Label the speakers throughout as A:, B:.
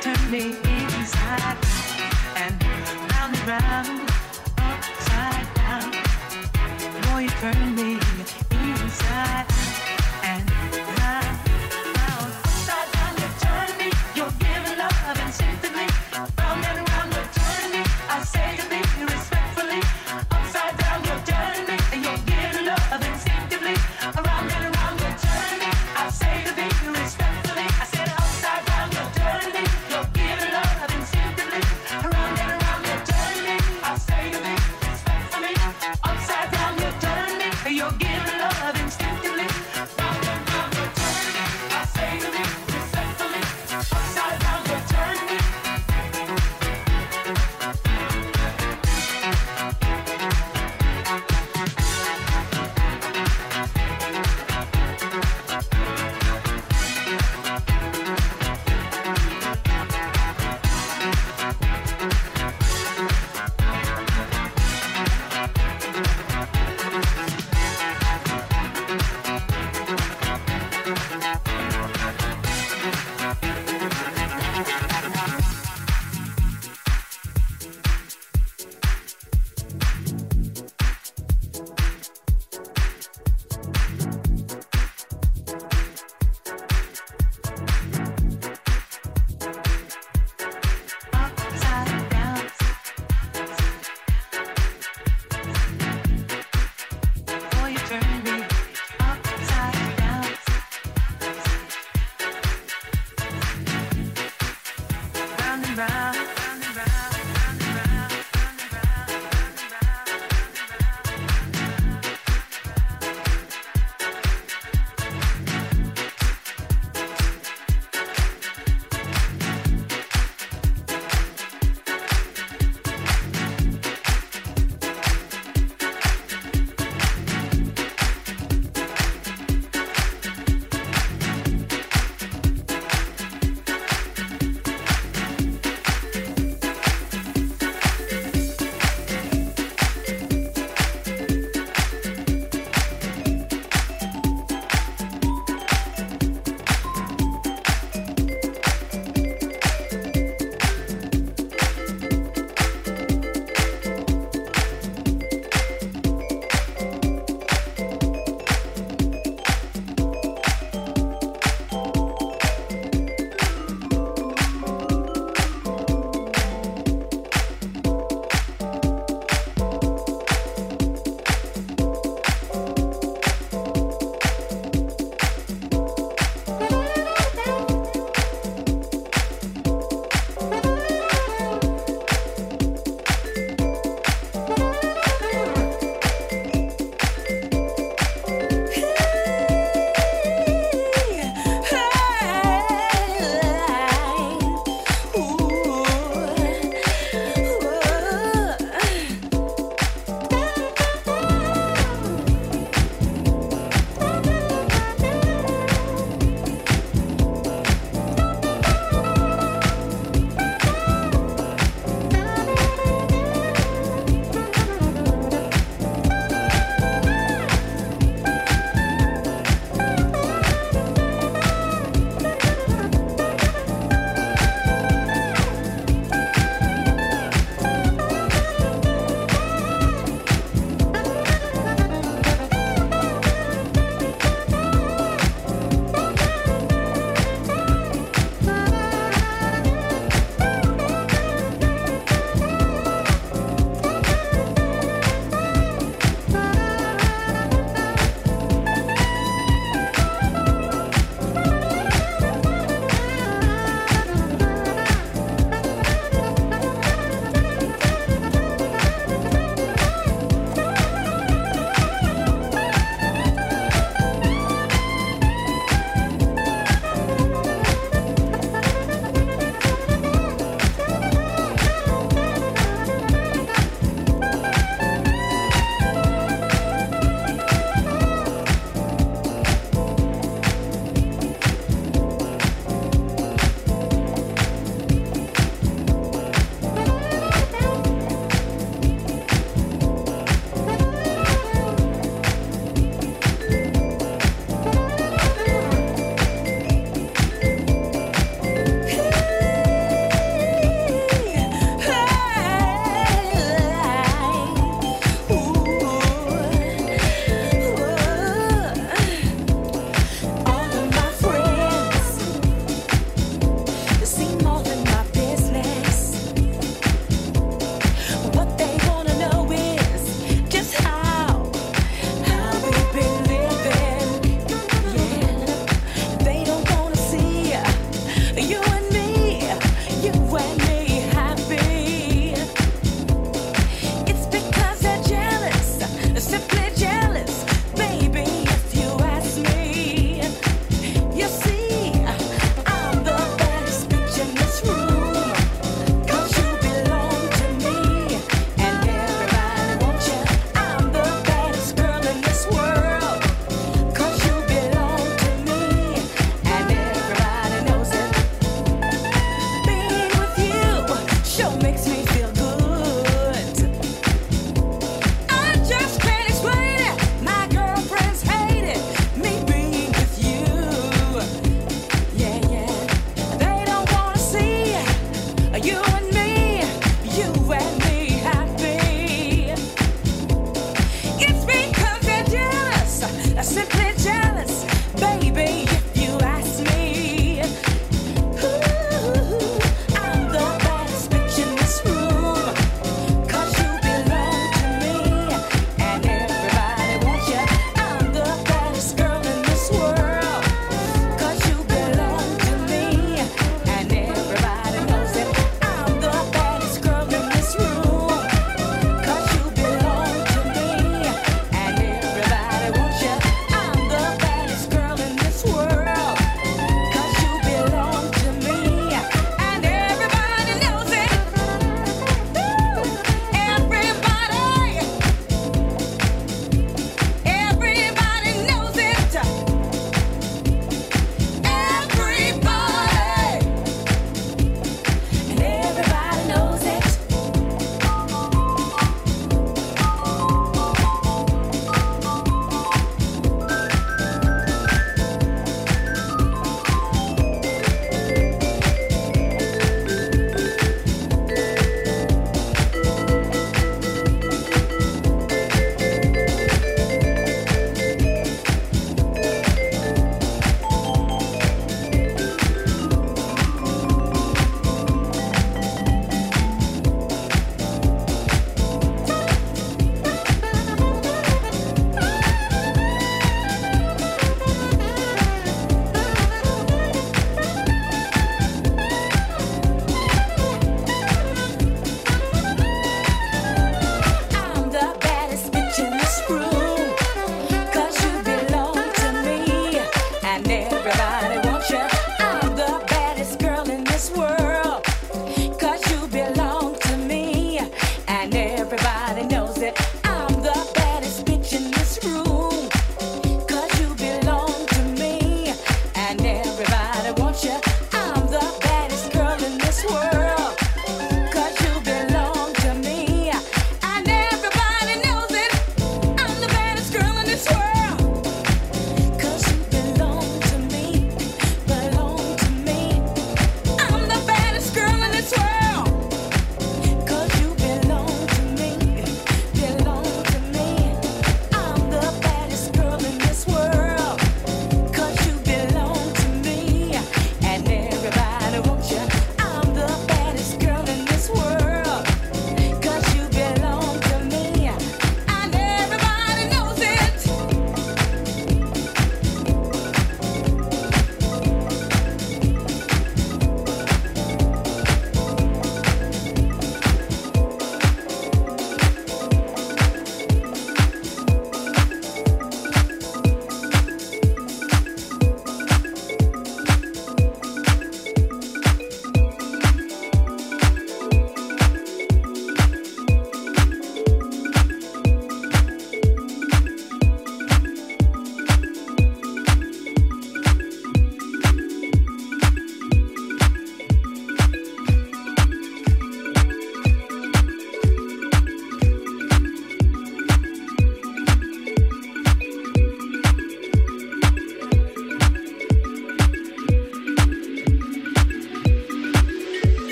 A: turn me inside out and round and round, upside down. Boy, you turn me inside out.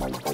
B: mañana.